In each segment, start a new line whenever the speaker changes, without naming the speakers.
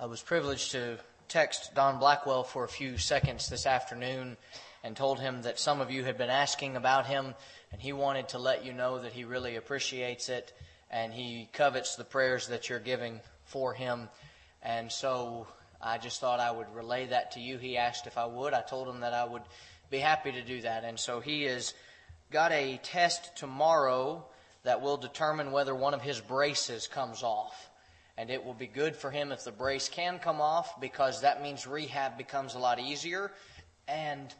I was privileged to text Don Blackwell for a few seconds this afternoon and told him that some of you had been asking about him, and he wanted to let you know that he really appreciates it and he covets the prayers that you're giving for him. And so I just thought I would relay that to you. He asked if I would. I told him that I would be happy to do that. And so he has got a test tomorrow that will determine whether one of his braces comes off. And it will be good for him if the brace can come off because that means rehab becomes a lot easier. And,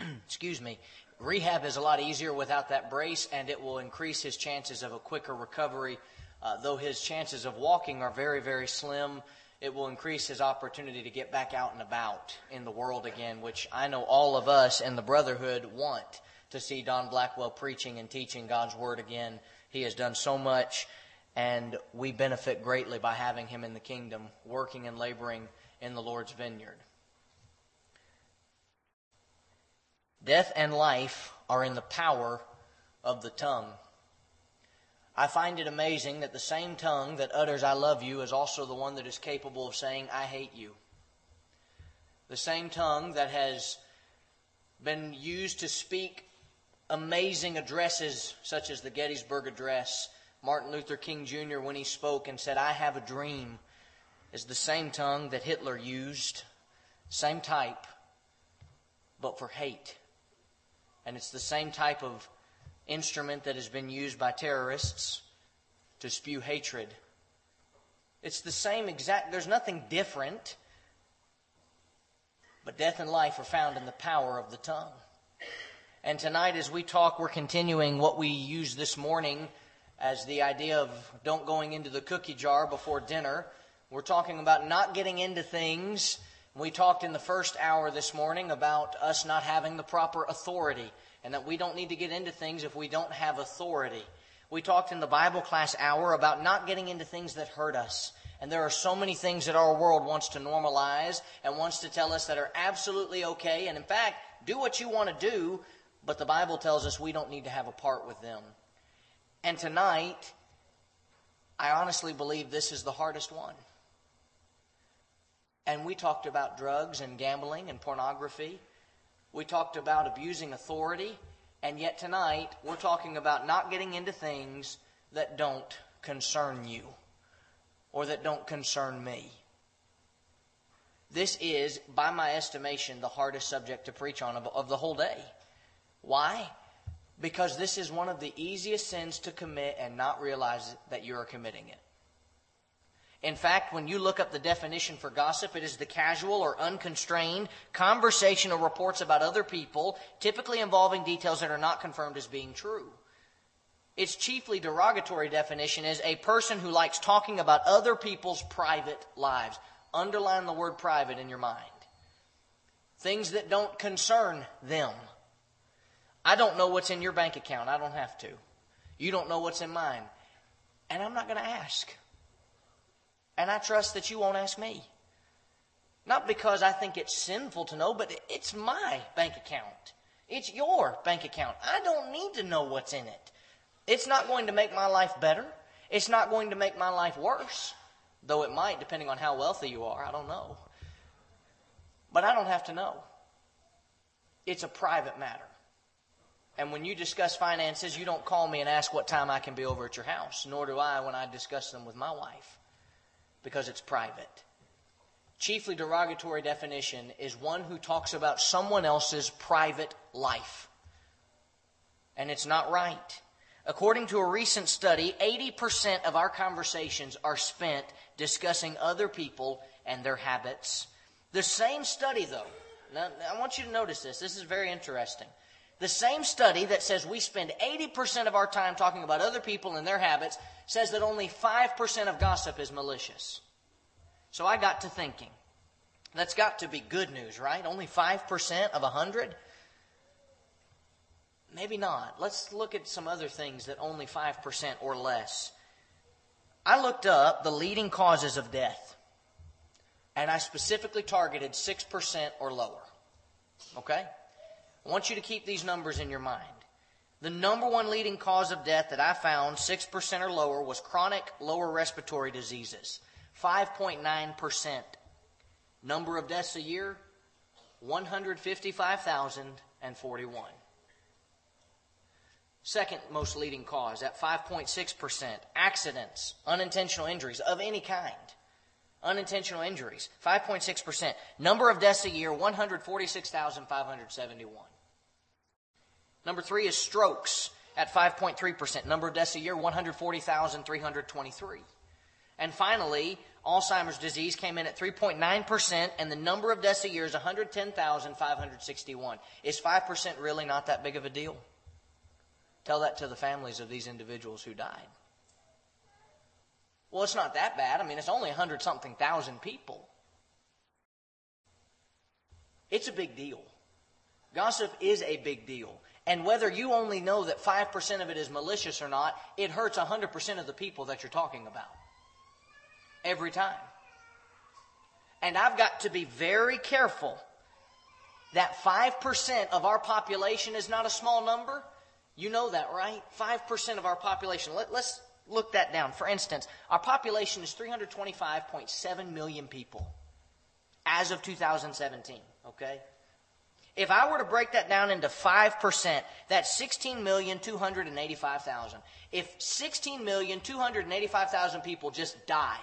excuse me, rehab is a lot easier without that brace and it will increase his chances of a quicker recovery. Uh, though his chances of walking are very, very slim, it will increase his opportunity to get back out and about in the world again, which I know all of us in the brotherhood want to see Don Blackwell preaching and teaching God's Word again. He has done so much, and we benefit greatly by having him in the kingdom, working and laboring in the Lord's vineyard. Death and life are in the power of the tongue. I find it amazing that the same tongue that utters I love you is also the one that is capable of saying I hate you. The same tongue that has been used to speak amazing addresses such as the Gettysburg Address, Martin Luther King Jr. when he spoke and said, I have a dream, is the same tongue that Hitler used, same type, but for hate. And it's the same type of instrument that has been used by terrorists to spew hatred. It's the same exact, there's nothing different. But death and life are found in the power of the tongue. And tonight, as we talk, we're continuing what we used this morning as the idea of don't going into the cookie jar before dinner. We're talking about not getting into things. We talked in the first hour this morning about us not having the proper authority and that we don't need to get into things if we don't have authority. We talked in the Bible class hour about not getting into things that hurt us. And there are so many things that our world wants to normalize and wants to tell us that are absolutely okay. And in fact, do what you want to do, but the Bible tells us we don't need to have a part with them. And tonight, I honestly believe this is the hardest one. And we talked about drugs and gambling and pornography we talked about abusing authority, and yet tonight we're talking about not getting into things that don't concern you or that don't concern me. This is, by my estimation, the hardest subject to preach on of, of the whole day. Why? Because this is one of the easiest sins to commit and not realize that you are committing it. In fact, when you look up the definition for gossip, it is the casual or unconstrained conversational reports about other people, typically involving details that are not confirmed as being true. Its chiefly derogatory definition is a person who likes talking about other people's private lives. Underline the word private in your mind. Things that don't concern them. I don't know what's in your bank account. I don't have to. You don't know what's in mine. And I'm not going to ask. And I trust that you won't ask me. Not because I think it's sinful to know, but it's my bank account. It's your bank account. I don't need to know what's in it. It's not going to make my life better. It's not going to make my life worse. Though it might, depending on how wealthy you are. I don't know. But I don't have to know. It's a private matter. And when you discuss finances, you don't call me and ask what time I can be over at your house, nor do I when I discuss them with my wife because it's private. Chiefly derogatory definition is one who talks about someone else's private life. And it's not right. According to a recent study, 80% of our conversations are spent discussing other people and their habits. The same study, though, now I want you to notice this. This is very interesting. The same study that says we spend 80% of our time talking about other people and their habits says that only 5% of gossip is malicious. So I got to thinking. That's got to be good news, right? Only 5% of 100? Maybe not. Let's look at some other things that only 5% or less. I looked up the leading causes of death, and I specifically targeted 6% or lower. Okay? I want you to keep these numbers in your mind. The number one leading cause of death that I found, 6% or lower, was chronic lower respiratory diseases. 5.9% Number of deaths a year, 155,041. Second most leading cause at 5.6%, accidents, unintentional injuries of any kind. Unintentional injuries, 5.6%. Number of deaths a year, 146,571. Number three is strokes at 5.3%. Number of deaths a year, 140,323. And finally, Alzheimer's disease came in at 3.9%, and the number of deaths a year is 110,561. Is 5% really not that big of a deal? Tell that to the families of these individuals who died. Well, it's not that bad. I mean, it's only a 100 something thousand people. It's a big deal. Gossip is a big deal. And whether you only know that 5% of it is malicious or not, it hurts 100% of the people that you're talking about. Every time. And I've got to be very careful that 5% of our population is not a small number. You know that, right? 5% of our population. Let, us look that down. For instance, our population is 325.7 million people as of 2017, okay? If I were to break that down into 5%, that's 16,285,000. If 16,285,000 people just died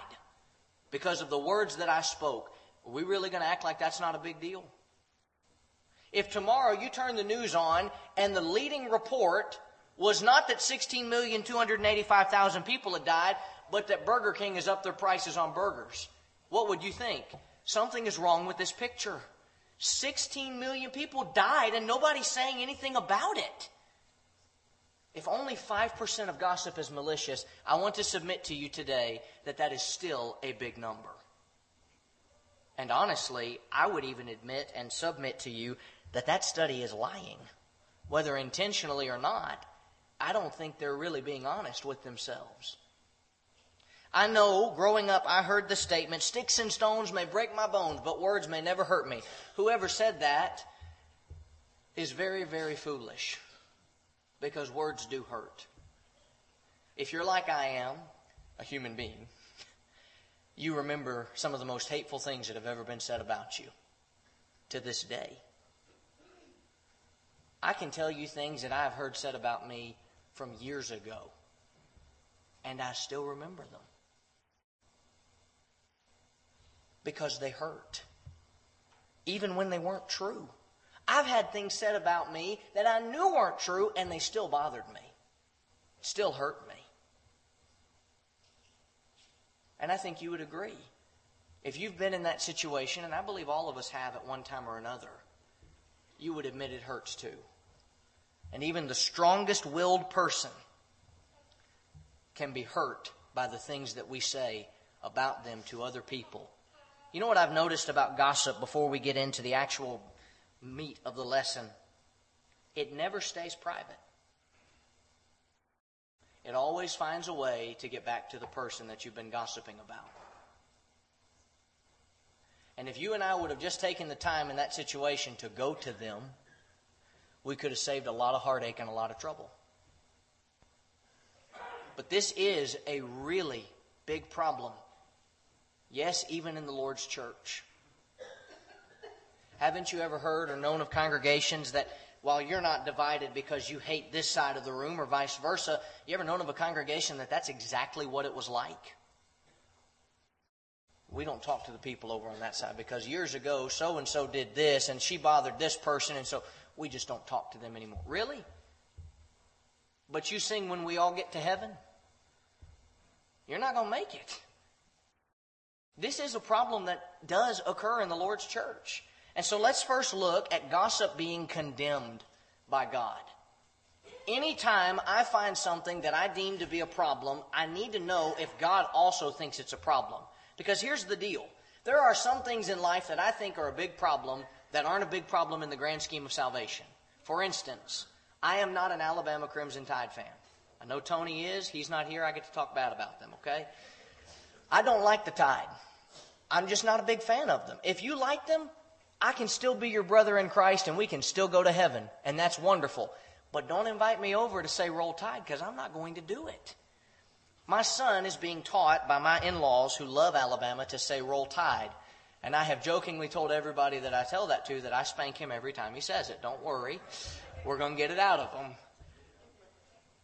because of the words that I spoke, are we really going to act like that's not a big deal? If tomorrow you turn the news on and the leading report was not that 16,285,000 people had died, but that Burger King has upped their prices on burgers, what would you think? Something is wrong with this picture. 16 million people died and nobody's saying anything about it. If only 5% of gossip is malicious, I want to submit to you today that that is still a big number. And honestly, I would even admit and submit to you that that study is lying. Whether intentionally or not, I don't think they're really being honest with themselves. I know growing up I heard the statement, sticks and stones may break my bones, but words may never hurt me. Whoever said that is very, very foolish because words do hurt. If you're like I am, a human being, you remember some of the most hateful things that have ever been said about you to this day. I can tell you things that I've heard said about me from years ago, and I still remember them. because they hurt, even when they weren't true. I've had things said about me that I knew weren't true, and they still bothered me, still hurt me. And I think you would agree. If you've been in that situation, and I believe all of us have at one time or another, you would admit it hurts too. And even the strongest willed person can be hurt by the things that we say about them to other people you know what I've noticed about gossip before we get into the actual meat of the lesson? It never stays private. It always finds a way to get back to the person that you've been gossiping about. And if you and I would have just taken the time in that situation to go to them, we could have saved a lot of heartache and a lot of trouble. But this is a really big problem Yes, even in the Lord's church. Haven't you ever heard or known of congregations that while you're not divided because you hate this side of the room or vice versa, you ever known of a congregation that that's exactly what it was like? We don't talk to the people over on that side because years ago so and so did this and she bothered this person and so we just don't talk to them anymore. Really? But you sing when we all get to heaven? You're not going to make it. This is a problem that does occur in the Lord's church. And so let's first look at gossip being condemned by God. Anytime I find something that I deem to be a problem, I need to know if God also thinks it's a problem. Because here's the deal. There are some things in life that I think are a big problem that aren't a big problem in the grand scheme of salvation. For instance, I am not an Alabama Crimson Tide fan. I know Tony is. He's not here. I get to talk bad about them, okay? I don't like the Tide. I'm just not a big fan of them. If you like them, I can still be your brother in Christ and we can still go to heaven, and that's wonderful. But don't invite me over to say roll tide because I'm not going to do it. My son is being taught by my in laws who love Alabama to say roll tide. And I have jokingly told everybody that I tell that to that I spank him every time he says it. Don't worry. We're going to get it out of him.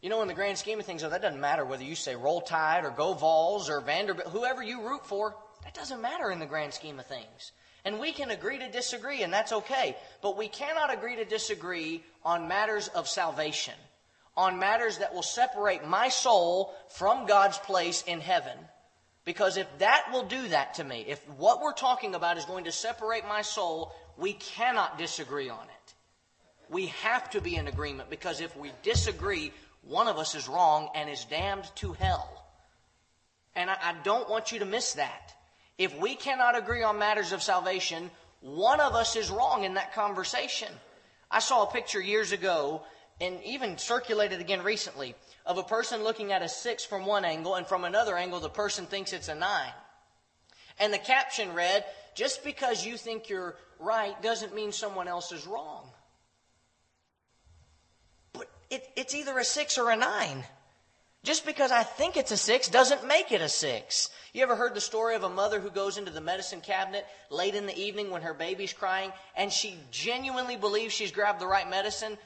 You know, in the grand scheme of things, though, that doesn't matter whether you say Roll Tide or Go Vols or Vanderbilt, whoever you root for, that doesn't matter in the grand scheme of things. And we can agree to disagree, and that's okay. But we cannot agree to disagree on matters of salvation, on matters that will separate my soul from God's place in heaven. Because if that will do that to me, if what we're talking about is going to separate my soul, we cannot disagree on it. We have to be in agreement because if we disagree, one of us is wrong and is damned to hell. And I, I don't want you to miss that. If we cannot agree on matters of salvation, one of us is wrong in that conversation. I saw a picture years ago and even circulated again recently of a person looking at a six from one angle, and from another angle, the person thinks it's a nine. And the caption read, Just because you think you're right doesn't mean someone else is wrong. But it, it's either a six or a nine. Just because I think it's a six doesn't make it a six. You ever heard the story of a mother who goes into the medicine cabinet late in the evening when her baby's crying and she genuinely believes she's grabbed the right medicine,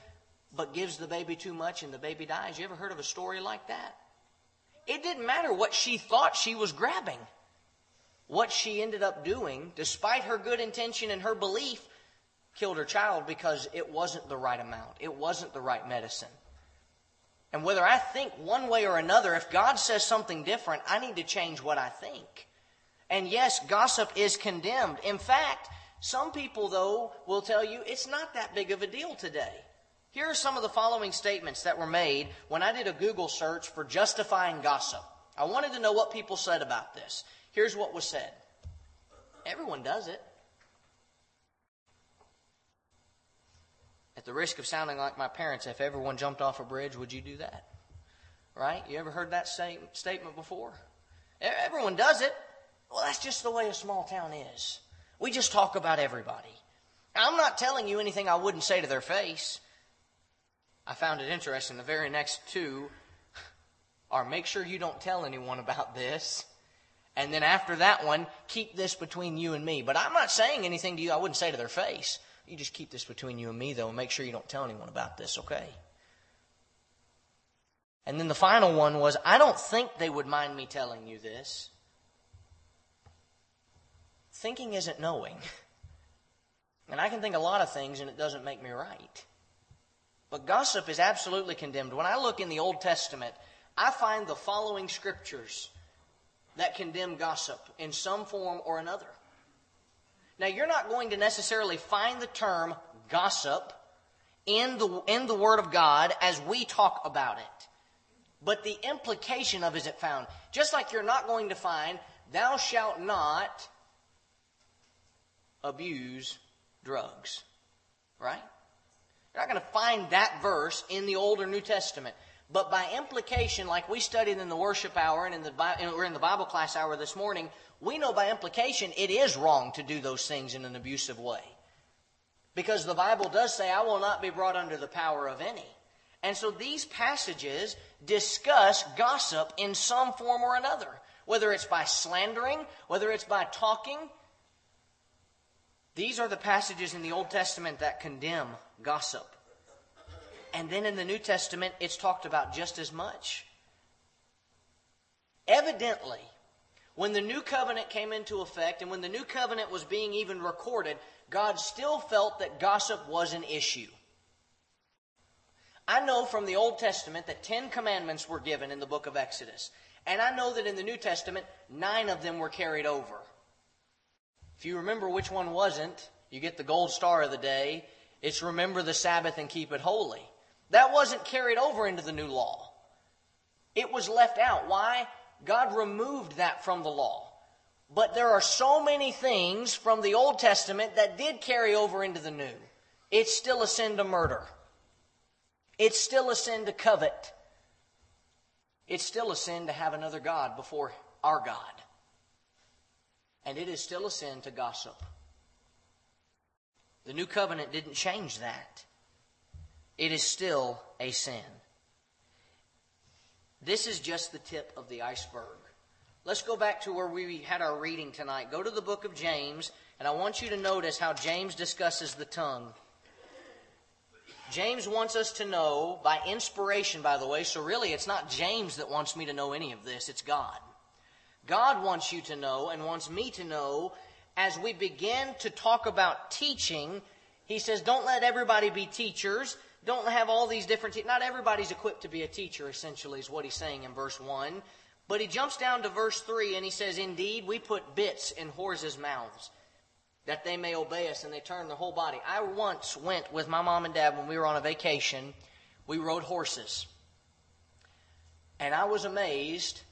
but gives the baby too much and the baby dies. You ever heard of a story like that? It didn't matter what she thought she was grabbing. What she ended up doing, despite her good intention and her belief, killed her child because it wasn't the right amount. It wasn't the right medicine. And whether I think one way or another, if God says something different, I need to change what I think. And yes, gossip is condemned. In fact, some people, though, will tell you it's not that big of a deal today. Here are some of the following statements that were made when I did a Google search for justifying gossip. I wanted to know what people said about this. Here's what was said Everyone does it. At the risk of sounding like my parents, if everyone jumped off a bridge, would you do that? Right? You ever heard that same statement before? Everyone does it. Well, that's just the way a small town is. We just talk about everybody. I'm not telling you anything I wouldn't say to their face. I found it interesting. The very next two are make sure you don't tell anyone about this. And then after that one, keep this between you and me. But I'm not saying anything to you I wouldn't say to their face. You just keep this between you and me, though, and make sure you don't tell anyone about this, okay? And then the final one was I don't think they would mind me telling you this. Thinking isn't knowing. And I can think a lot of things, and it doesn't make me right. But gossip is absolutely condemned. When I look in the Old Testament, I find the following scriptures that condemn gossip in some form or another. Now, you're not going to necessarily find the term gossip in the, in the Word of God as we talk about it. But the implication of is it found. Just like you're not going to find, thou shalt not abuse drugs. Right? You're not going to find that verse in the Old or New Testament. But by implication, like we studied in the worship hour and in the, or in the Bible class hour this morning, we know by implication it is wrong to do those things in an abusive way. Because the Bible does say, I will not be brought under the power of any. And so these passages discuss gossip in some form or another, whether it's by slandering, whether it's by talking. These are the passages in the Old Testament that condemn gossip. And then in the New Testament, it's talked about just as much. Evidently, when the new covenant came into effect and when the new covenant was being even recorded, God still felt that gossip was an issue. I know from the Old Testament that Ten Commandments were given in the book of Exodus. And I know that in the New Testament, nine of them were carried over. If you remember which one wasn't, you get the gold star of the day it's remember the Sabbath and keep it holy. That wasn't carried over into the new law. It was left out. Why? God removed that from the law. But there are so many things from the Old Testament that did carry over into the New. It's still a sin to murder. It's still a sin to covet. It's still a sin to have another God before our God. And it is still a sin to gossip. The new covenant didn't change that. It is still a sin. This is just the tip of the iceberg. Let's go back to where we had our reading tonight. Go to the book of James, and I want you to notice how James discusses the tongue. James wants us to know by inspiration, by the way, so really it's not James that wants me to know any of this, it's God. God wants you to know and wants me to know as we begin to talk about teaching. He says, don't let everybody be teachers. Don't have all these different, te- not everybody's equipped to be a teacher, essentially, is what he's saying in verse 1. But he jumps down to verse 3 and he says, Indeed, we put bits in horses' mouths that they may obey us and they turn their whole body. I once went with my mom and dad when we were on a vacation. We rode horses. And I was amazed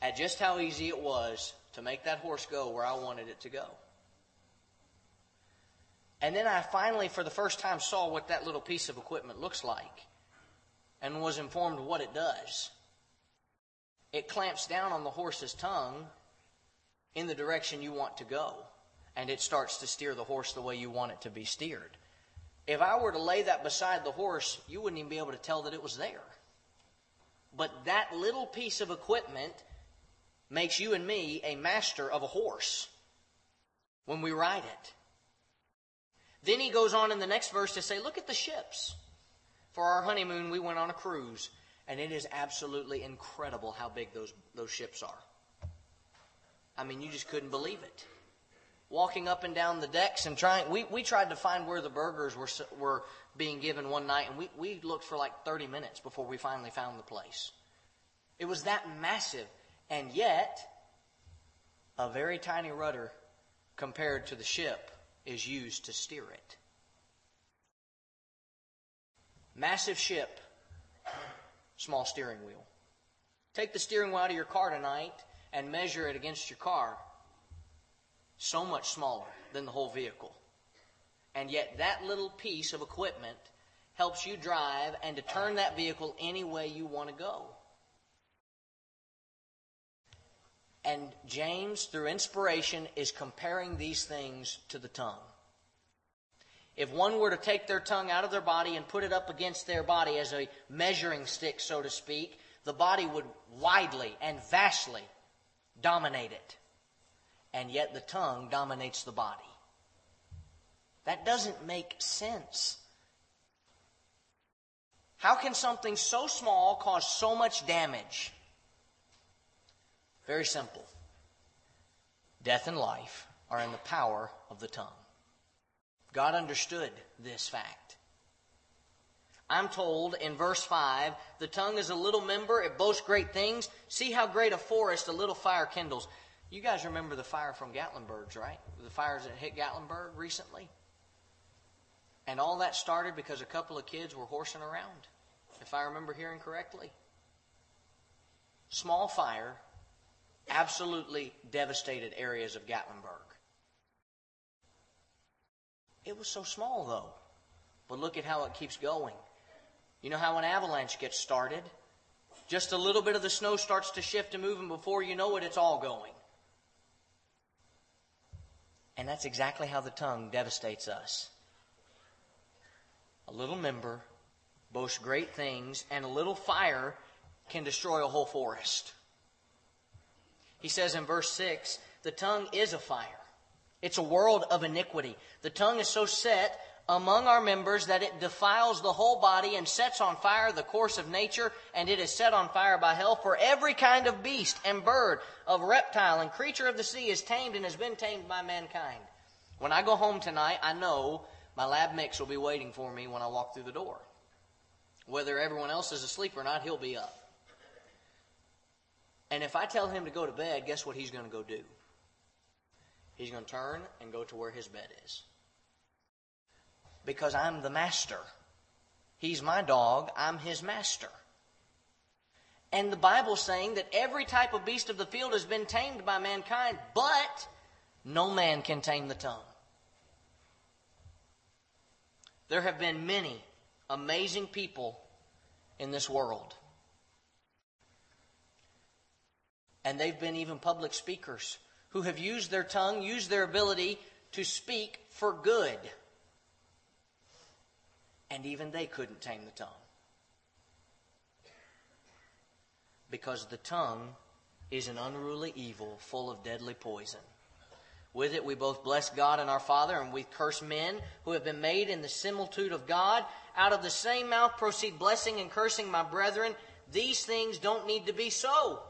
at just how easy it was to make that horse go where I wanted it to go. And then I finally, for the first time, saw what that little piece of equipment looks like and was informed what it does. It clamps down on the horse's tongue in the direction you want to go, and it starts to steer the horse the way you want it to be steered. If I were to lay that beside the horse, you wouldn't even be able to tell that it was there. But that little piece of equipment makes you and me a master of a horse when we ride it. Then he goes on in the next verse to say, Look at the ships. For our honeymoon, we went on a cruise, and it is absolutely incredible how big those, those ships are. I mean, you just couldn't believe it. Walking up and down the decks and trying, we, we tried to find where the burgers were, were being given one night, and we, we looked for like 30 minutes before we finally found the place. It was that massive. And yet, a very tiny rudder compared to the ship is used to steer it. Massive ship, small steering wheel. Take the steering wheel out of your car tonight and measure it against your car. So much smaller than the whole vehicle. And yet, that little piece of equipment helps you drive and to turn that vehicle any way you want to go. And James, through inspiration, is comparing these things to the tongue. If one were to take their tongue out of their body and put it up against their body as a measuring stick, so to speak, the body would widely and vastly dominate it. And yet the tongue dominates the body. That doesn't make sense. How can something so small cause so much damage? Very simple. Death and life are in the power of the tongue. God understood this fact. I'm told in verse 5 the tongue is a little member, it boasts great things. See how great a forest a little fire kindles. You guys remember the fire from Gatlinburg, right? The fires that hit Gatlinburg recently? And all that started because a couple of kids were horsing around, if I remember hearing correctly. Small fire absolutely devastated areas of Gatlinburg. It was so small, though. But look at how it keeps going. You know how an avalanche gets started? Just a little bit of the snow starts to shift and move, and before you know it, it's all going. And that's exactly how the tongue devastates us. A little member boasts great things, and a little fire can destroy a whole forest. He says in verse 6 the tongue is a fire, it's a world of iniquity. The tongue is so set among our members that it defiles the whole body and sets on fire the course of nature, and it is set on fire by hell. For every kind of beast and bird, of reptile and creature of the sea is tamed and has been tamed by mankind. When I go home tonight, I know my lab mix will be waiting for me when I walk through the door. Whether everyone else is asleep or not, he'll be up. And if I tell him to go to bed, guess what he's going to go do? He's going to turn and go to where his bed is. Because I'm the master. He's my dog, I'm his master. And the Bible's saying that every type of beast of the field has been tamed by mankind, but no man can tame the tongue. There have been many amazing people in this world. And they've been even public speakers who have used their tongue, used their ability to speak for good. And even they couldn't tame the tongue. Because the tongue is an unruly evil full of deadly poison. With it, we both bless God and our Father, and we curse men who have been made in the similitude of God. Out of the same mouth proceed blessing and cursing, my brethren. These things don't need to be so.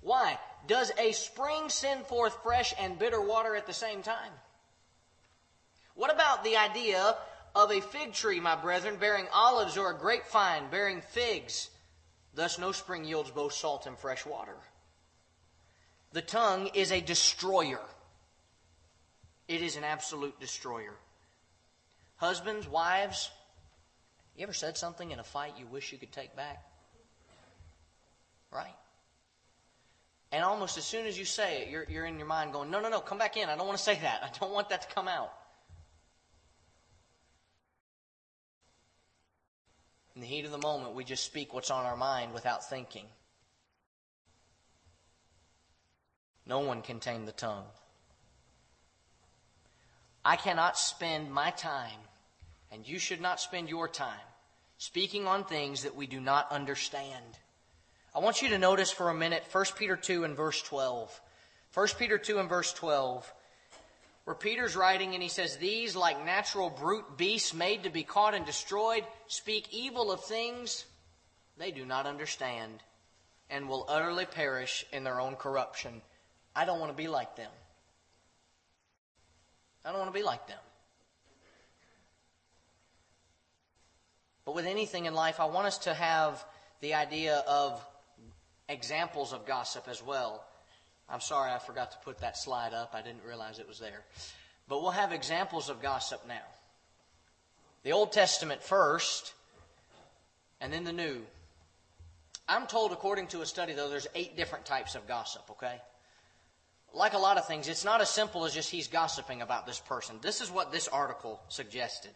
Why? Does a spring send forth fresh and bitter water at the same time? What about the idea of a fig tree, my brethren, bearing olives, or a grapevine bearing figs? Thus, no spring yields both salt and fresh water. The tongue is a destroyer. It is an absolute destroyer. Husbands, wives, you ever said something in a fight you wish you could take back? Right? And almost as soon as you say it, you're, you're in your mind going, no, no, no, come back in. I don't want to say that. I don't want that to come out. In the heat of the moment, we just speak what's on our mind without thinking. No one can tame the tongue. I cannot spend my time, and you should not spend your time, speaking on things that we do not understand. I want you to notice for a minute 1 Peter 2 and verse 12. 1 Peter 2 and verse 12, where Peter's writing and he says, These, like natural brute beasts made to be caught and destroyed, speak evil of things they do not understand and will utterly perish in their own corruption. I don't want to be like them. I don't want to be like them. But with anything in life, I want us to have the idea of examples of gossip as well. I'm sorry I forgot to put that slide up. I didn't realize it was there. But we'll have examples of gossip now. The Old Testament first, and then the New. I'm told, according to a study, though, there's eight different types of gossip, okay? like a lot of things, it's not as simple as just he's gossiping about this person. This is what this article suggested.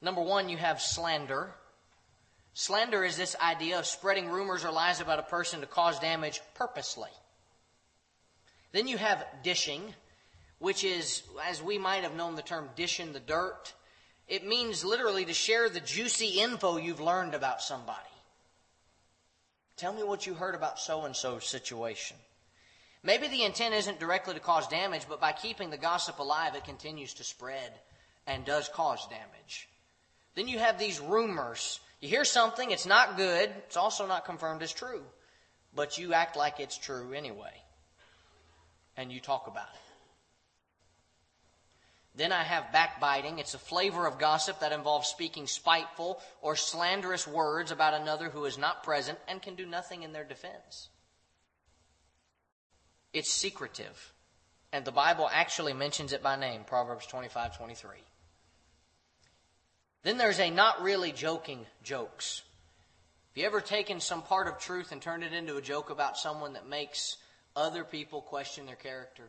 Number one, you have slander. Slander is this idea of spreading rumors or lies about a person to cause damage purposely. Then you have dishing, which is, as we might have known the term dish in the dirt, it means literally to share the juicy info you've learned about somebody. Tell me what you heard about so and so's situation. Maybe the intent isn't directly to cause damage, but by keeping the gossip alive, it continues to spread and does cause damage. Then you have these rumors. You hear something, it's not good, it's also not confirmed as true, but you act like it's true anyway. And you talk about it. Then I have backbiting. It's a flavor of gossip that involves speaking spiteful or slanderous words about another who is not present and can do nothing in their defense. It's secretive. And the Bible actually mentions it by name, Proverbs 25 23. Then there's a not really joking jokes. Have you ever taken some part of truth and turned it into a joke about someone that makes other people question their character?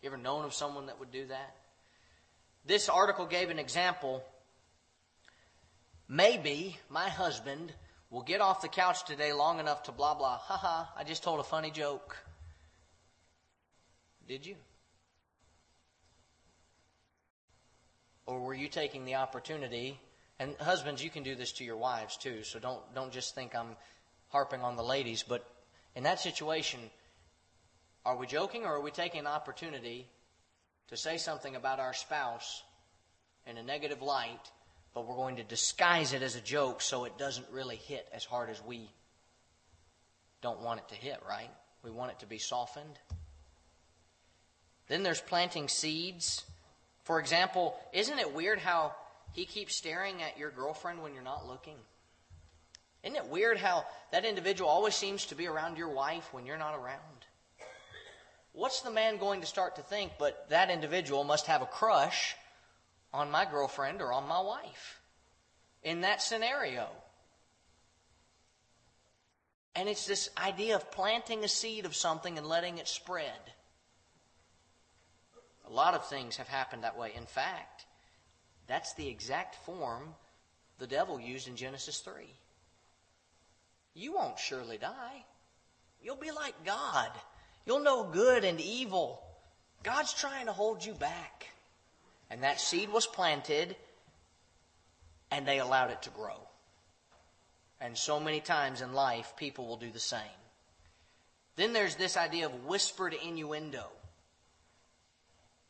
You ever known of someone that would do that? This article gave an example. Maybe my husband will get off the couch today long enough to blah blah, haha, I just told a funny joke. Did you? Or were you taking the opportunity? And husbands, you can do this to your wives too, so don't don't just think I'm harping on the ladies, but in that situation, are we joking or are we taking an opportunity to say something about our spouse in a negative light, but we're going to disguise it as a joke so it doesn't really hit as hard as we don't want it to hit, right? We want it to be softened. Then there's planting seeds. For example, isn't it weird how he keeps staring at your girlfriend when you're not looking? Isn't it weird how that individual always seems to be around your wife when you're not around? What's the man going to start to think but that individual must have a crush on my girlfriend or on my wife in that scenario? And it's this idea of planting a seed of something and letting it spread. A lot of things have happened that way. In fact, that's the exact form the devil used in Genesis 3. You won't surely die. You'll be like God. You'll know good and evil. God's trying to hold you back. And that seed was planted, and they allowed it to grow. And so many times in life, people will do the same. Then there's this idea of whispered innuendo.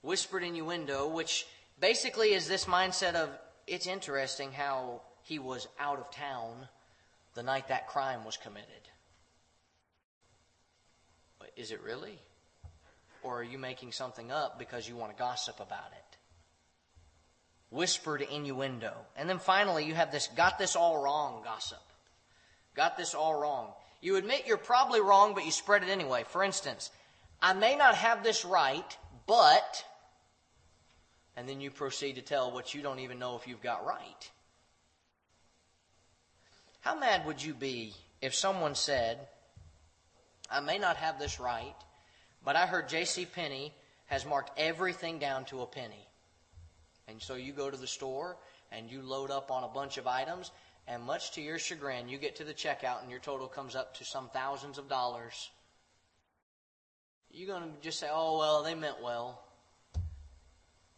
Whispered innuendo, which basically is this mindset of it's interesting how he was out of town the night that crime was committed. Is it really? Or are you making something up because you want to gossip about it? Whispered innuendo. And then finally, you have this got this all wrong gossip. Got this all wrong. You admit you're probably wrong, but you spread it anyway. For instance, I may not have this right, but. And then you proceed to tell what you don't even know if you've got right. How mad would you be if someone said, I may not have this right, but I heard J.C. Penney has marked everything down to a penny. And so you go to the store and you load up on a bunch of items, and much to your chagrin, you get to the checkout and your total comes up to some thousands of dollars. You're going to just say, oh, well, they meant well.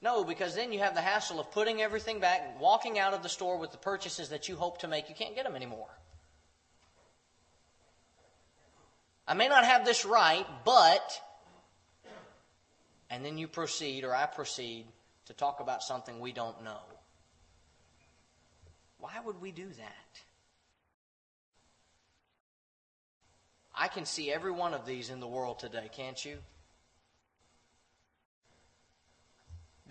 No, because then you have the hassle of putting everything back, walking out of the store with the purchases that you hope to make. You can't get them anymore. I may not have this right, but. And then you proceed, or I proceed, to talk about something we don't know. Why would we do that? I can see every one of these in the world today, can't you?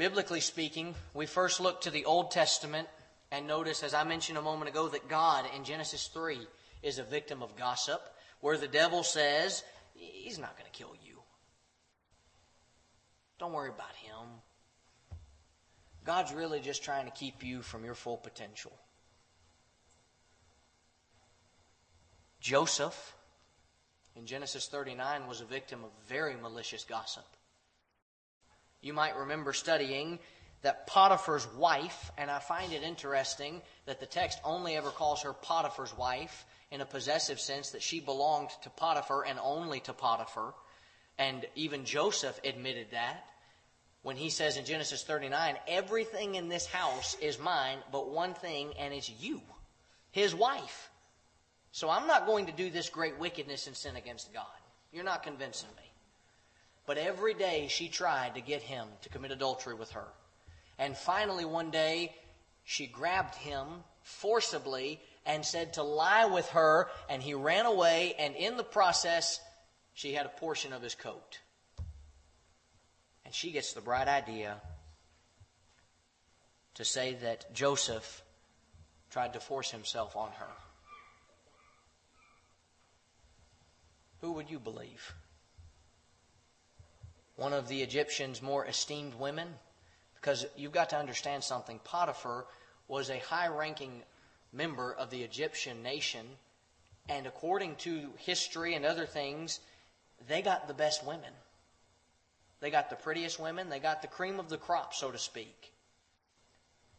Biblically speaking, we first look to the Old Testament and notice, as I mentioned a moment ago, that God in Genesis 3 is a victim of gossip, where the devil says, He's not going to kill you. Don't worry about him. God's really just trying to keep you from your full potential. Joseph in Genesis 39 was a victim of very malicious gossip. You might remember studying that Potiphar's wife, and I find it interesting that the text only ever calls her Potiphar's wife in a possessive sense, that she belonged to Potiphar and only to Potiphar. And even Joseph admitted that when he says in Genesis 39, everything in this house is mine but one thing, and it's you, his wife. So I'm not going to do this great wickedness and sin against God. You're not convincing me. But every day she tried to get him to commit adultery with her. And finally, one day, she grabbed him forcibly and said to lie with her, and he ran away, and in the process, she had a portion of his coat. And she gets the bright idea to say that Joseph tried to force himself on her. Who would you believe? One of the Egyptians' more esteemed women? Because you've got to understand something. Potiphar was a high ranking member of the Egyptian nation, and according to history and other things, they got the best women. They got the prettiest women, they got the cream of the crop, so to speak.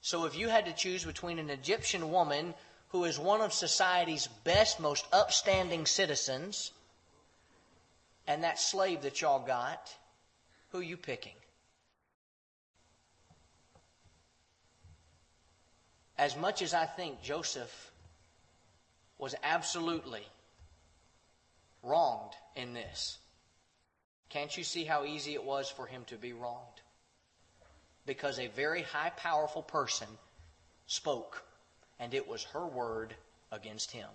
So if you had to choose between an Egyptian woman who is one of society's best, most upstanding citizens, and that slave that y'all got, who are you picking? As much as I think Joseph was absolutely wronged in this, can't you see how easy it was for him to be wronged? Because a very high, powerful person spoke, and it was her word against him.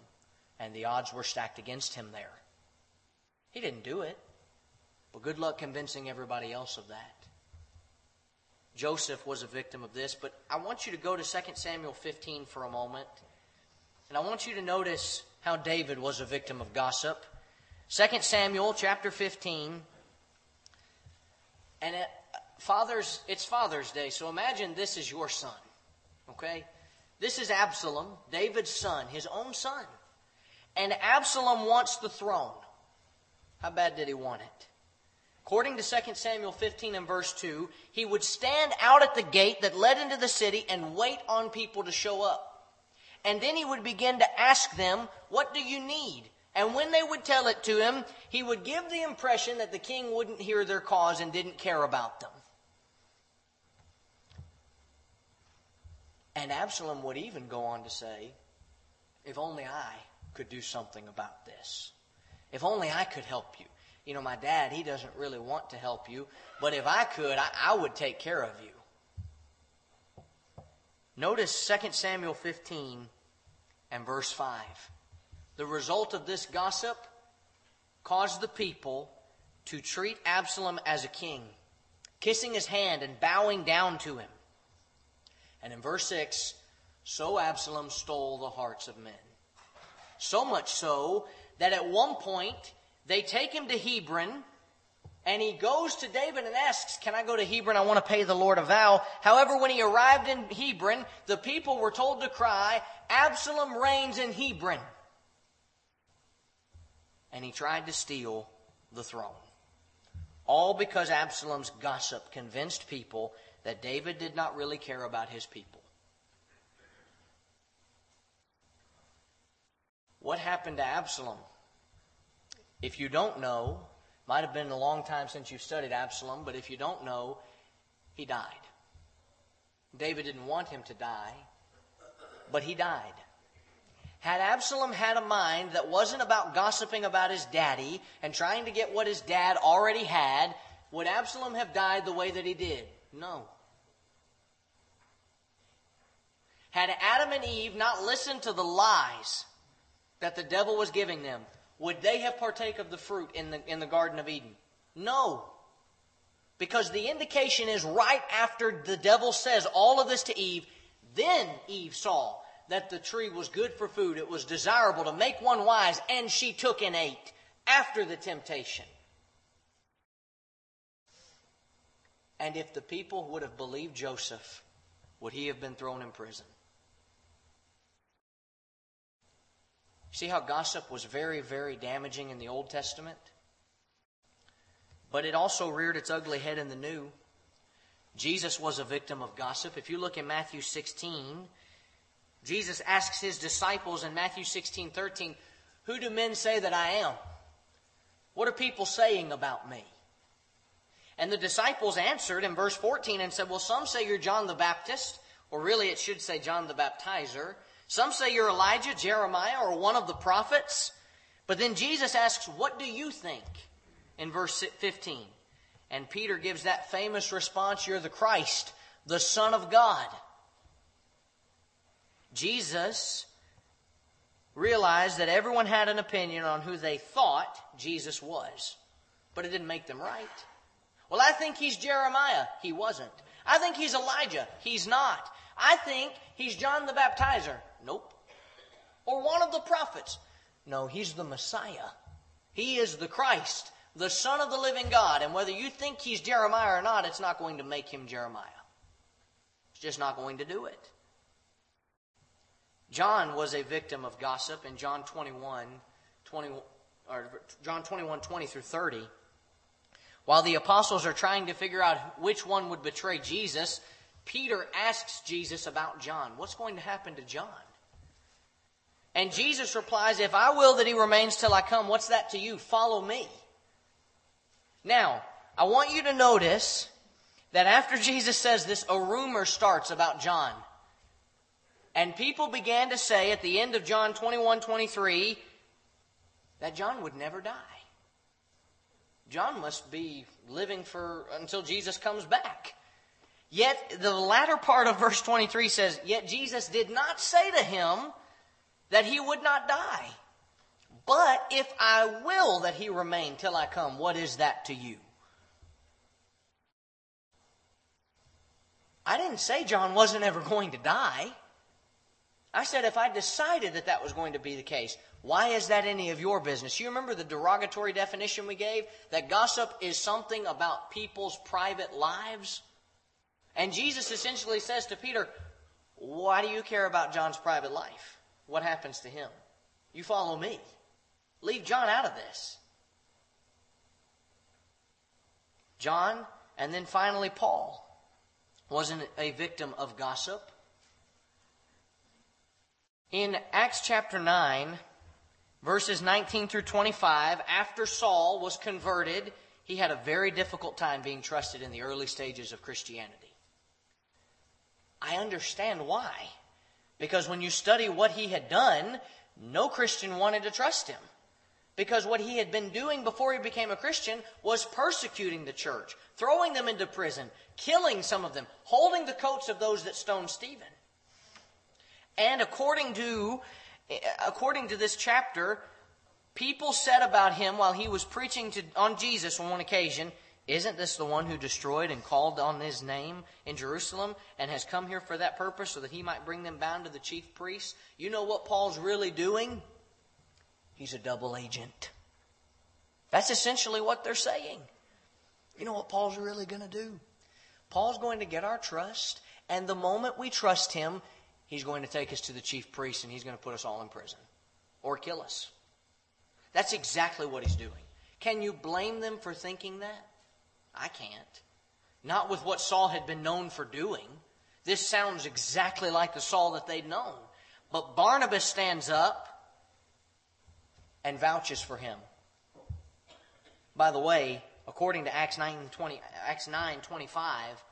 And the odds were stacked against him there. He didn't do it. Well, good luck convincing everybody else of that. Joseph was a victim of this, but I want you to go to 2 Samuel 15 for a moment. And I want you to notice how David was a victim of gossip. 2 Samuel chapter 15. And it, Father's, it's Father's Day, so imagine this is your son. Okay? This is Absalom, David's son, his own son. And Absalom wants the throne. How bad did he want it? According to 2 Samuel 15 and verse 2, he would stand out at the gate that led into the city and wait on people to show up. And then he would begin to ask them, What do you need? And when they would tell it to him, he would give the impression that the king wouldn't hear their cause and didn't care about them. And Absalom would even go on to say, If only I could do something about this. If only I could help you. You know, my dad, he doesn't really want to help you, but if I could, I, I would take care of you. Notice 2 Samuel 15 and verse 5. The result of this gossip caused the people to treat Absalom as a king, kissing his hand and bowing down to him. And in verse 6, so Absalom stole the hearts of men. So much so that at one point they take him to Hebron and he goes to David and asks, Can I go to Hebron? I want to pay the Lord a vow. However, when he arrived in Hebron, the people were told to cry, Absalom reigns in Hebron. And he tried to steal the throne. All because Absalom's gossip convinced people that David did not really care about his people. What happened to Absalom? If you don't know, might have been a long time since you've studied Absalom, but if you don't know, he died. David didn't want him to die, but he died. Had Absalom had a mind that wasn't about gossiping about his daddy and trying to get what his dad already had, would Absalom have died the way that he did? No. Had Adam and Eve not listened to the lies that the devil was giving them, would they have partake of the fruit in the, in the Garden of Eden? No. Because the indication is right after the devil says all of this to Eve, then Eve saw that the tree was good for food, it was desirable to make one wise, and she took and ate after the temptation. And if the people would have believed Joseph, would he have been thrown in prison? See how gossip was very, very damaging in the Old Testament? But it also reared its ugly head in the New. Jesus was a victim of gossip. If you look in Matthew 16, Jesus asks his disciples in Matthew 16, 13, Who do men say that I am? What are people saying about me? And the disciples answered in verse 14 and said, Well, some say you're John the Baptist, or really it should say John the Baptizer. Some say you're Elijah, Jeremiah, or one of the prophets. But then Jesus asks, What do you think? in verse 15. And Peter gives that famous response You're the Christ, the Son of God. Jesus realized that everyone had an opinion on who they thought Jesus was, but it didn't make them right. Well, I think he's Jeremiah. He wasn't. I think he's Elijah. He's not. I think he's John the Baptizer. Nope. Or one of the prophets. No, he's the Messiah. He is the Christ, the Son of the living God. And whether you think he's Jeremiah or not, it's not going to make him Jeremiah. It's just not going to do it. John was a victim of gossip in John 21, 20, or John 21, 20 through 30. While the apostles are trying to figure out which one would betray Jesus, Peter asks Jesus about John. What's going to happen to John? And Jesus replies, If I will that he remains till I come, what's that to you? Follow me. Now, I want you to notice that after Jesus says this, a rumor starts about John. And people began to say at the end of John 21 23 that John would never die. John must be living for until Jesus comes back. Yet the latter part of verse 23 says, Yet Jesus did not say to him, that he would not die. But if I will that he remain till I come, what is that to you? I didn't say John wasn't ever going to die. I said if I decided that that was going to be the case, why is that any of your business? You remember the derogatory definition we gave? That gossip is something about people's private lives? And Jesus essentially says to Peter, Why do you care about John's private life? what happens to him. You follow me. Leave John out of this. John, and then finally Paul, wasn't a victim of gossip. In Acts chapter 9, verses 19 through 25, after Saul was converted, he had a very difficult time being trusted in the early stages of Christianity. I understand why. Because when you study what he had done, no Christian wanted to trust him. Because what he had been doing before he became a Christian was persecuting the church, throwing them into prison, killing some of them, holding the coats of those that stoned Stephen. And according to, according to this chapter, people said about him while he was preaching to, on Jesus on one occasion, isn't this the one who destroyed and called on his name in Jerusalem and has come here for that purpose so that he might bring them bound to the chief priests? You know what Paul's really doing? He's a double agent. That's essentially what they're saying. You know what Paul's really going to do? Paul's going to get our trust, and the moment we trust him, he's going to take us to the chief priest and he's going to put us all in prison or kill us. That's exactly what he's doing. Can you blame them for thinking that? I can't. Not with what Saul had been known for doing. This sounds exactly like the Saul that they'd known. But Barnabas stands up and vouches for him. By the way, according to Acts 9, 20, Acts 9 25,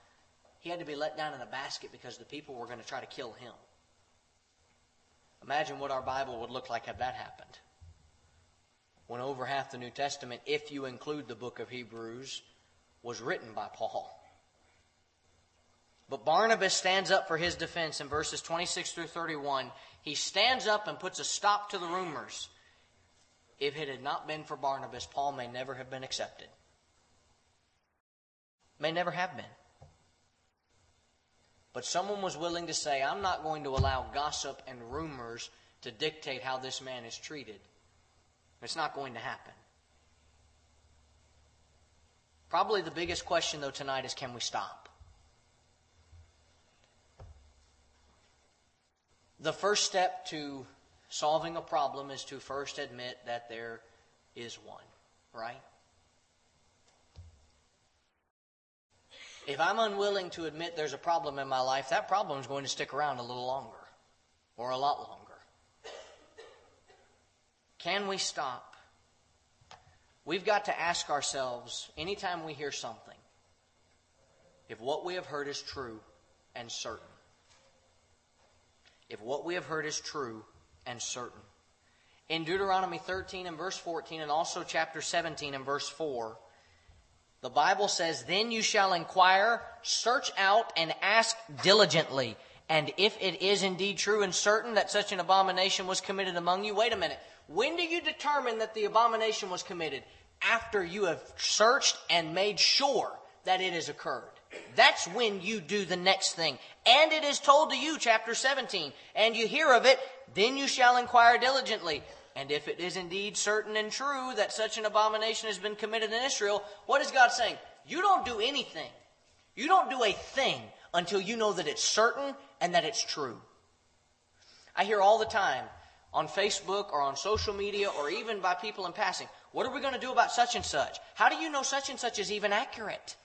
he had to be let down in a basket because the people were going to try to kill him. Imagine what our Bible would look like had that happened. When over half the New Testament, if you include the book of Hebrews, was written by Paul. But Barnabas stands up for his defense in verses 26 through 31. He stands up and puts a stop to the rumors. If it had not been for Barnabas, Paul may never have been accepted. May never have been. But someone was willing to say, I'm not going to allow gossip and rumors to dictate how this man is treated. It's not going to happen. Probably the biggest question, though, tonight is can we stop? The first step to solving a problem is to first admit that there is one, right? If I'm unwilling to admit there's a problem in my life, that problem is going to stick around a little longer or a lot longer. Can we stop? We've got to ask ourselves anytime we hear something if what we have heard is true and certain. If what we have heard is true and certain. In Deuteronomy 13 and verse 14, and also chapter 17 and verse 4, the Bible says, Then you shall inquire, search out, and ask diligently. And if it is indeed true and certain that such an abomination was committed among you, wait a minute. When do you determine that the abomination was committed? After you have searched and made sure that it has occurred. That's when you do the next thing. And it is told to you, chapter 17, and you hear of it, then you shall inquire diligently. And if it is indeed certain and true that such an abomination has been committed in Israel, what is God saying? You don't do anything. You don't do a thing until you know that it's certain and that it's true. I hear all the time on Facebook or on social media or even by people in passing, what are we going to do about such and such? How do you know such and such is even accurate?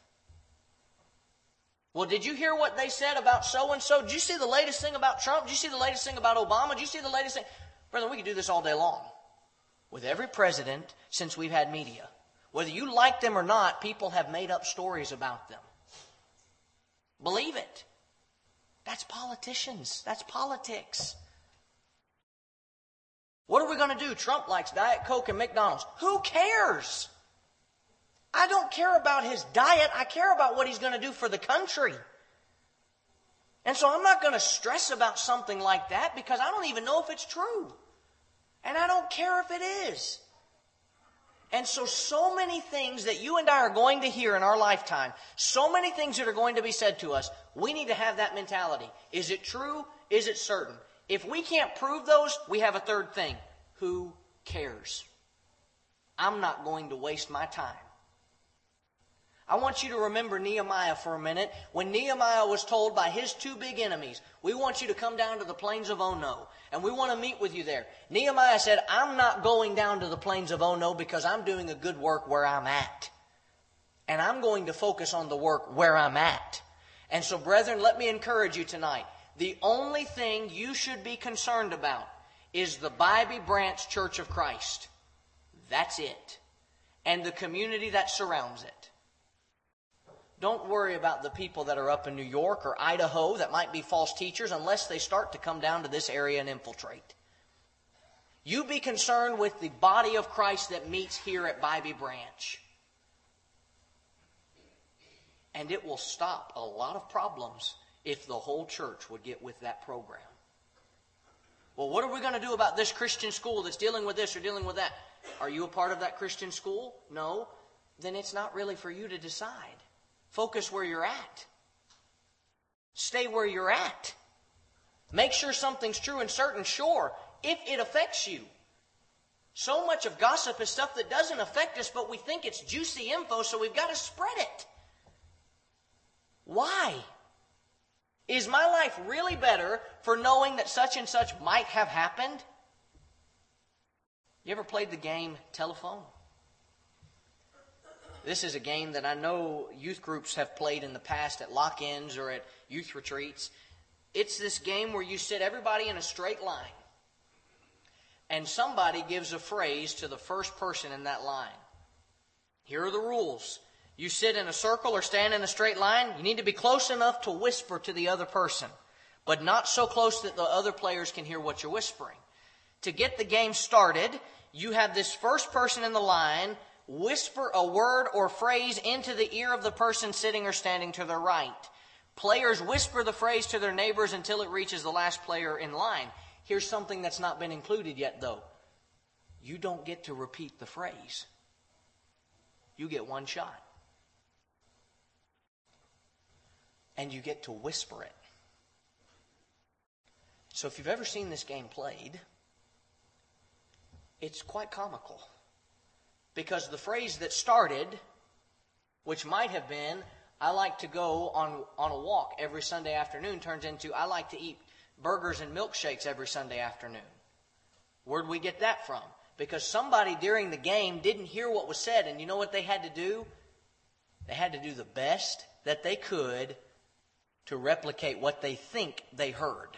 Well, did you hear what they said about so and so? Did you see the latest thing about Trump? Did you see the latest thing about Obama? Did you see the latest thing? Brother, we could do this all day long. With every president since we've had media. Whether you like them or not, people have made up stories about them. Believe it. That's politicians. That's politics. What are we going to do? Trump likes Diet Coke and McDonald's. Who cares? I don't care about his diet. I care about what he's going to do for the country. And so I'm not going to stress about something like that because I don't even know if it's true. And I don't care if it is. And so, so many things that you and I are going to hear in our lifetime, so many things that are going to be said to us, we need to have that mentality. Is it true? Is it certain? If we can't prove those, we have a third thing. Who cares? I'm not going to waste my time. I want you to remember Nehemiah for a minute. When Nehemiah was told by his two big enemies, we want you to come down to the plains of Ono, and we want to meet with you there. Nehemiah said, I'm not going down to the plains of Ono because I'm doing a good work where I'm at. And I'm going to focus on the work where I'm at. And so, brethren, let me encourage you tonight. The only thing you should be concerned about is the Bybee Branch Church of Christ. That's it. And the community that surrounds it. Don't worry about the people that are up in New York or Idaho that might be false teachers unless they start to come down to this area and infiltrate. You be concerned with the body of Christ that meets here at Bybee Branch. And it will stop a lot of problems if the whole church would get with that program. Well, what are we going to do about this Christian school that's dealing with this or dealing with that? Are you a part of that Christian school? No. Then it's not really for you to decide. Focus where you're at. Stay where you're at. Make sure something's true and certain, sure, if it affects you. So much of gossip is stuff that doesn't affect us, but we think it's juicy info, so we've got to spread it. Why? Is my life really better for knowing that such and such might have happened? You ever played the game telephone? This is a game that I know youth groups have played in the past at lock ins or at youth retreats. It's this game where you sit everybody in a straight line, and somebody gives a phrase to the first person in that line. Here are the rules. You sit in a circle or stand in a straight line, you need to be close enough to whisper to the other person, but not so close that the other players can hear what you're whispering. To get the game started, you have this first person in the line whisper a word or phrase into the ear of the person sitting or standing to their right. Players whisper the phrase to their neighbors until it reaches the last player in line. Here's something that's not been included yet, though. You don't get to repeat the phrase, you get one shot. And you get to whisper it. So if you've ever seen this game played, it's quite comical. Because the phrase that started, which might have been, I like to go on, on a walk every Sunday afternoon, turns into, I like to eat burgers and milkshakes every Sunday afternoon. Where'd we get that from? Because somebody during the game didn't hear what was said, and you know what they had to do? They had to do the best that they could to replicate what they think they heard.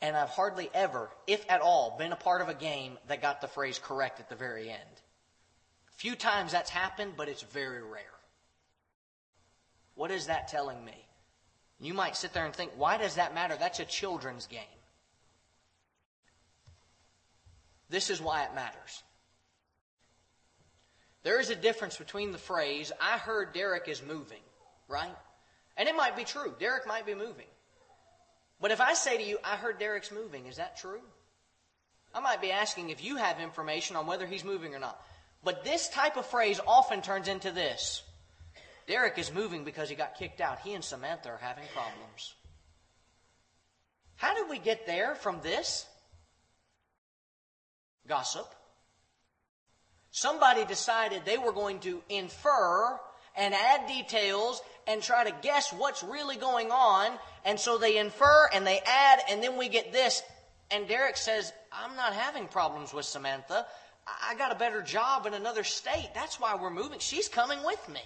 And I've hardly ever, if at all, been a part of a game that got the phrase correct at the very end. Few times that's happened, but it's very rare. What is that telling me? You might sit there and think, why does that matter? That's a children's game. This is why it matters. There is a difference between the phrase, I heard Derek is moving, right? And it might be true. Derek might be moving. But if I say to you, I heard Derek's moving, is that true? I might be asking if you have information on whether he's moving or not. But this type of phrase often turns into this Derek is moving because he got kicked out. He and Samantha are having problems. How did we get there from this? Gossip. Somebody decided they were going to infer and add details and try to guess what's really going on. And so they infer and they add, and then we get this. And Derek says, I'm not having problems with Samantha. I got a better job in another state. That's why we're moving. She's coming with me.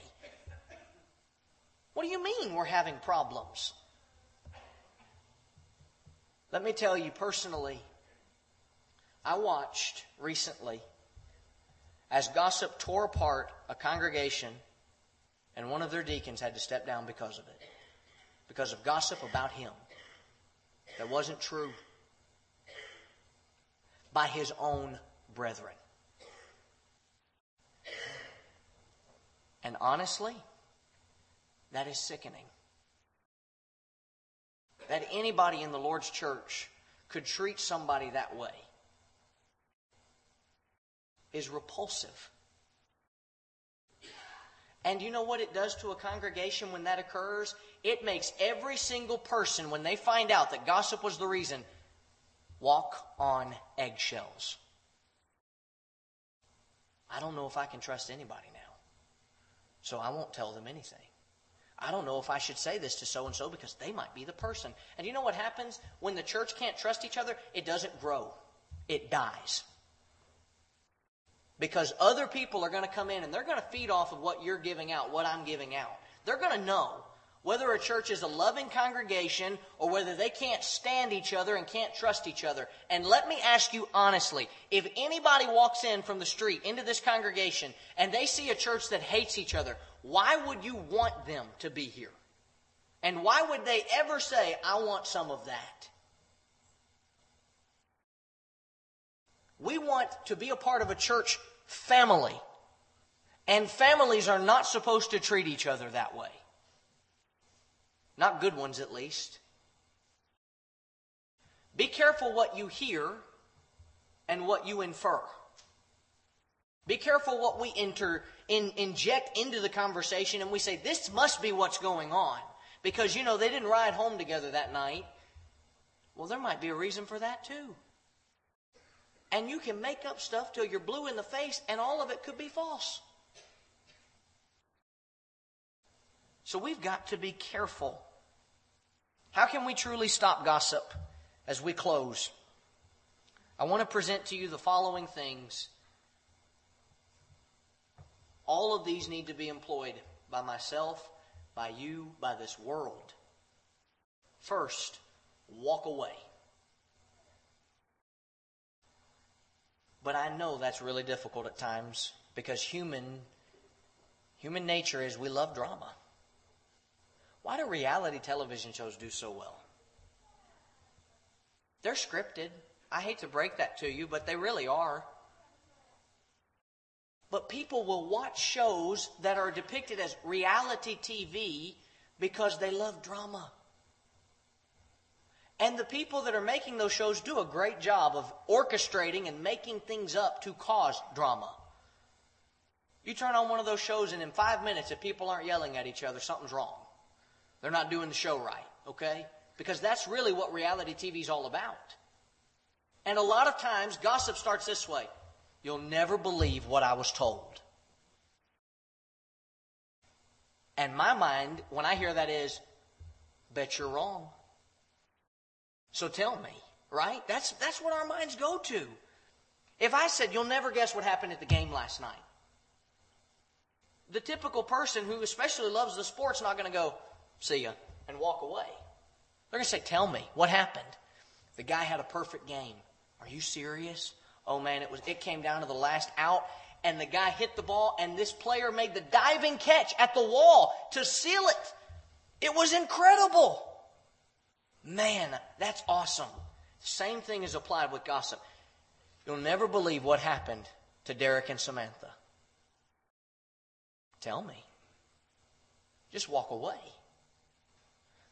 What do you mean we're having problems? Let me tell you personally, I watched recently as gossip tore apart a congregation and one of their deacons had to step down because of it. Because of gossip about him that wasn't true by his own brethren. And honestly, that is sickening. That anybody in the Lord's church could treat somebody that way is repulsive. And you know what it does to a congregation when that occurs? It makes every single person, when they find out that gossip was the reason, walk on eggshells. I don't know if I can trust anybody now. So I won't tell them anything. I don't know if I should say this to so and so because they might be the person. And you know what happens when the church can't trust each other? It doesn't grow, it dies. Because other people are going to come in and they're going to feed off of what you're giving out, what I'm giving out. They're going to know whether a church is a loving congregation or whether they can't stand each other and can't trust each other. And let me ask you honestly, if anybody walks in from the street into this congregation and they see a church that hates each other, why would you want them to be here? And why would they ever say, I want some of that? We want to be a part of a church family. And families are not supposed to treat each other that way. Not good ones, at least. Be careful what you hear and what you infer. Be careful what we enter, in, inject into the conversation and we say, this must be what's going on. Because, you know, they didn't ride home together that night. Well, there might be a reason for that too. And you can make up stuff till you're blue in the face, and all of it could be false. So we've got to be careful. How can we truly stop gossip as we close? I want to present to you the following things. All of these need to be employed by myself, by you, by this world. First, walk away. But I know that's really difficult at times because human human nature is we love drama. Why do reality television shows do so well? They're scripted. I hate to break that to you, but they really are. But people will watch shows that are depicted as reality TV because they love drama. And the people that are making those shows do a great job of orchestrating and making things up to cause drama. You turn on one of those shows, and in five minutes, if people aren't yelling at each other, something's wrong. They're not doing the show right, okay? Because that's really what reality TV is all about. And a lot of times, gossip starts this way You'll never believe what I was told. And my mind, when I hear that, is, bet you're wrong. So tell me, right? That's, that's what our minds go to. If I said, you'll never guess what happened at the game last night, the typical person who especially loves the sport's not going to go, see ya, and walk away. They're going to say, tell me, what happened? The guy had a perfect game. Are you serious? Oh man, it was, it came down to the last out and the guy hit the ball and this player made the diving catch at the wall to seal it. It was incredible. Man, that's awesome. Same thing is applied with gossip. You'll never believe what happened to Derek and Samantha. Tell me. Just walk away.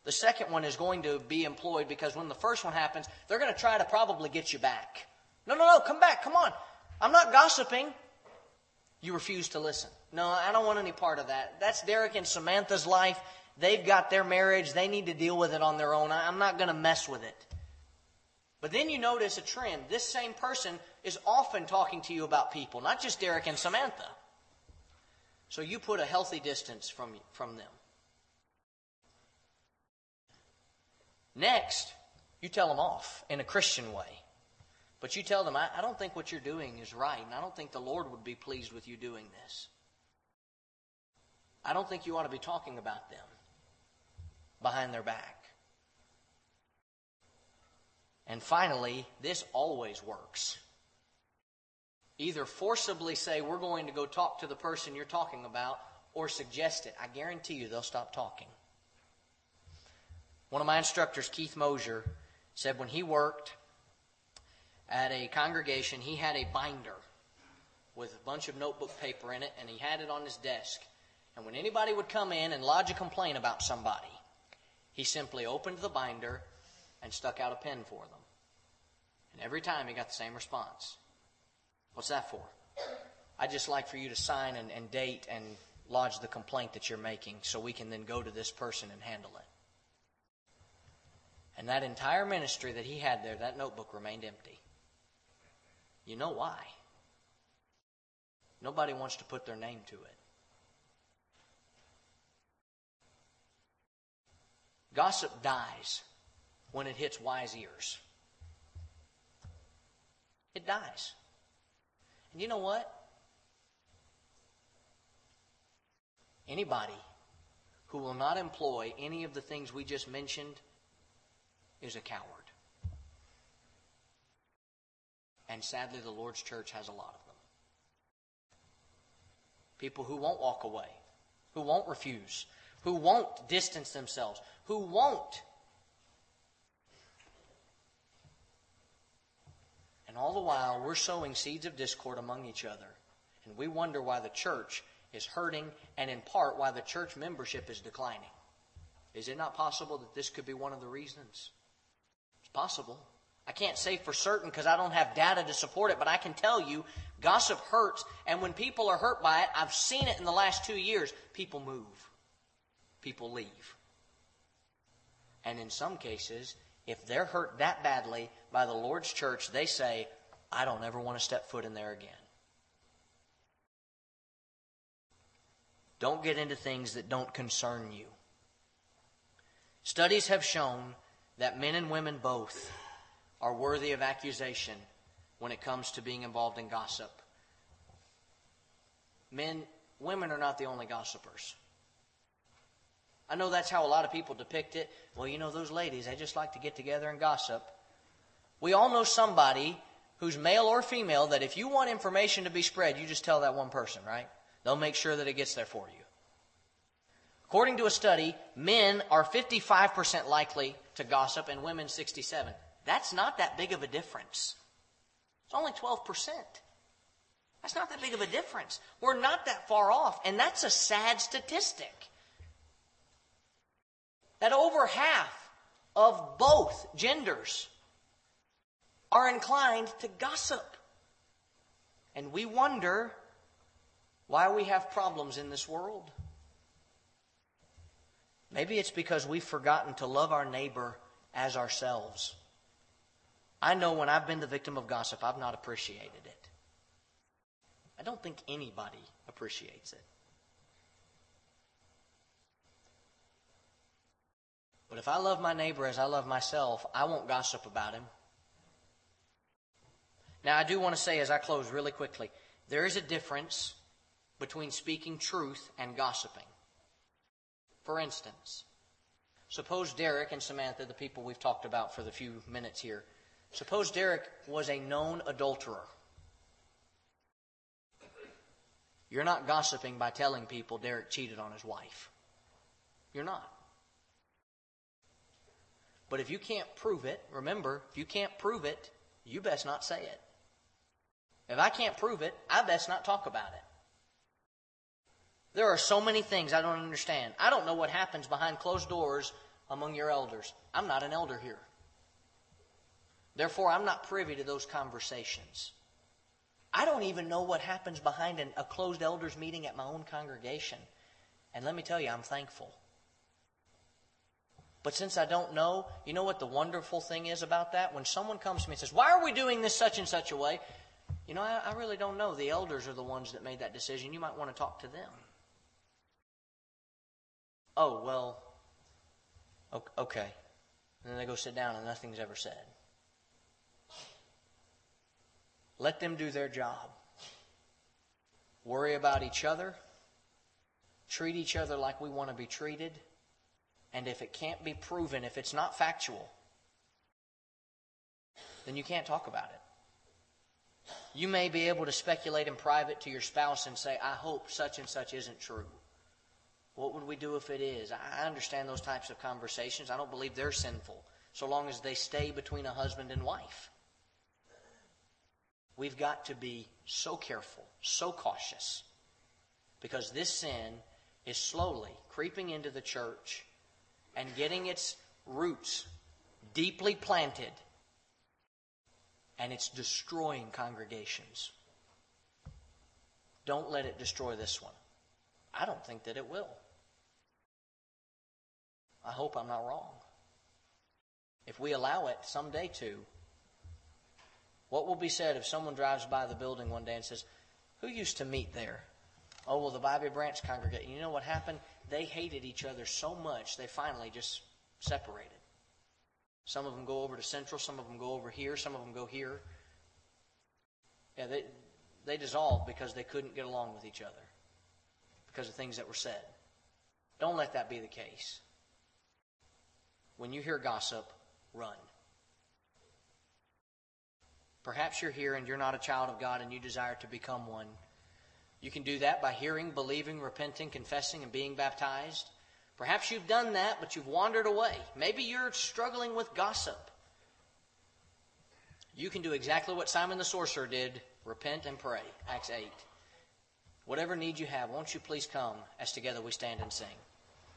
The second one is going to be employed because when the first one happens, they're going to try to probably get you back. No, no, no, come back, come on. I'm not gossiping. You refuse to listen. No, I don't want any part of that. That's Derek and Samantha's life. They've got their marriage. They need to deal with it on their own. I'm not going to mess with it. But then you notice a trend. This same person is often talking to you about people, not just Derek and Samantha. So you put a healthy distance from, from them. Next, you tell them off in a Christian way. But you tell them, I, I, don't think what you're doing is right, and I don't think the Lord would be pleased with you doing this. I don't think you ought to be talking about them behind their back. And finally, this always works. Either forcibly say, We're going to go talk to the person you're talking about, or suggest it. I guarantee you they'll stop talking. One of my instructors, Keith Mosher, said when he worked at a congregation, he had a binder with a bunch of notebook paper in it, and he had it on his desk. And when anybody would come in and lodge a complaint about somebody, he simply opened the binder and stuck out a pen for them. And every time he got the same response. What's that for? I'd just like for you to sign and, and date and lodge the complaint that you're making so we can then go to this person and handle it. And that entire ministry that he had there, that notebook remained empty. You know why? Nobody wants to put their name to it. Gossip dies when it hits wise ears. It dies. And you know what? Anybody who will not employ any of the things we just mentioned is a coward. And sadly, the Lord's church has a lot of them. People who won't walk away, who won't refuse, who won't distance themselves, who won't. And all the while, we're sowing seeds of discord among each other. And we wonder why the church is hurting, and in part, why the church membership is declining. Is it not possible that this could be one of the reasons? It's possible. I can't say for certain because I don't have data to support it, but I can tell you gossip hurts. And when people are hurt by it, I've seen it in the last two years, people move, people leave. And in some cases, if they're hurt that badly by the Lord's church, they say, I don't ever want to step foot in there again. Don't get into things that don't concern you. Studies have shown that men and women both are worthy of accusation when it comes to being involved in gossip. Men, women are not the only gossipers. I know that's how a lot of people depict it. Well, you know, those ladies, they just like to get together and gossip. We all know somebody who's male or female that if you want information to be spread, you just tell that one person, right? They'll make sure that it gets there for you. According to a study, men are 55% likely to gossip and women 67. That's not that big of a difference. It's only 12%. That's not that big of a difference. We're not that far off, and that's a sad statistic. That over half of both genders are inclined to gossip. And we wonder why we have problems in this world. Maybe it's because we've forgotten to love our neighbor as ourselves. I know when I've been the victim of gossip, I've not appreciated it. I don't think anybody appreciates it. But if I love my neighbor as I love myself, I won't gossip about him. Now, I do want to say as I close really quickly there is a difference between speaking truth and gossiping. For instance, suppose Derek and Samantha, the people we've talked about for the few minutes here, Suppose Derek was a known adulterer. You're not gossiping by telling people Derek cheated on his wife. You're not. But if you can't prove it, remember, if you can't prove it, you best not say it. If I can't prove it, I best not talk about it. There are so many things I don't understand. I don't know what happens behind closed doors among your elders. I'm not an elder here. Therefore, I'm not privy to those conversations. I don't even know what happens behind an, a closed elders meeting at my own congregation. And let me tell you, I'm thankful. But since I don't know, you know what the wonderful thing is about that? When someone comes to me and says, Why are we doing this such and such a way? You know, I, I really don't know. The elders are the ones that made that decision. You might want to talk to them. Oh, well, okay. And then they go sit down and nothing's ever said. Let them do their job. Worry about each other. Treat each other like we want to be treated. And if it can't be proven, if it's not factual, then you can't talk about it. You may be able to speculate in private to your spouse and say, I hope such and such isn't true. What would we do if it is? I understand those types of conversations. I don't believe they're sinful, so long as they stay between a husband and wife. We've got to be so careful, so cautious, because this sin is slowly creeping into the church and getting its roots deeply planted, and it's destroying congregations. Don't let it destroy this one. I don't think that it will. I hope I'm not wrong. If we allow it someday to, what will be said if someone drives by the building one day and says, Who used to meet there? Oh, well, the Bybee Branch congregation. You know what happened? They hated each other so much, they finally just separated. Some of them go over to Central, some of them go over here, some of them go here. Yeah, they, they dissolved because they couldn't get along with each other because of things that were said. Don't let that be the case. When you hear gossip, run. Perhaps you're here and you're not a child of God and you desire to become one. You can do that by hearing, believing, repenting, confessing, and being baptized. Perhaps you've done that, but you've wandered away. Maybe you're struggling with gossip. You can do exactly what Simon the sorcerer did repent and pray. Acts 8. Whatever need you have, won't you please come as together we stand and sing?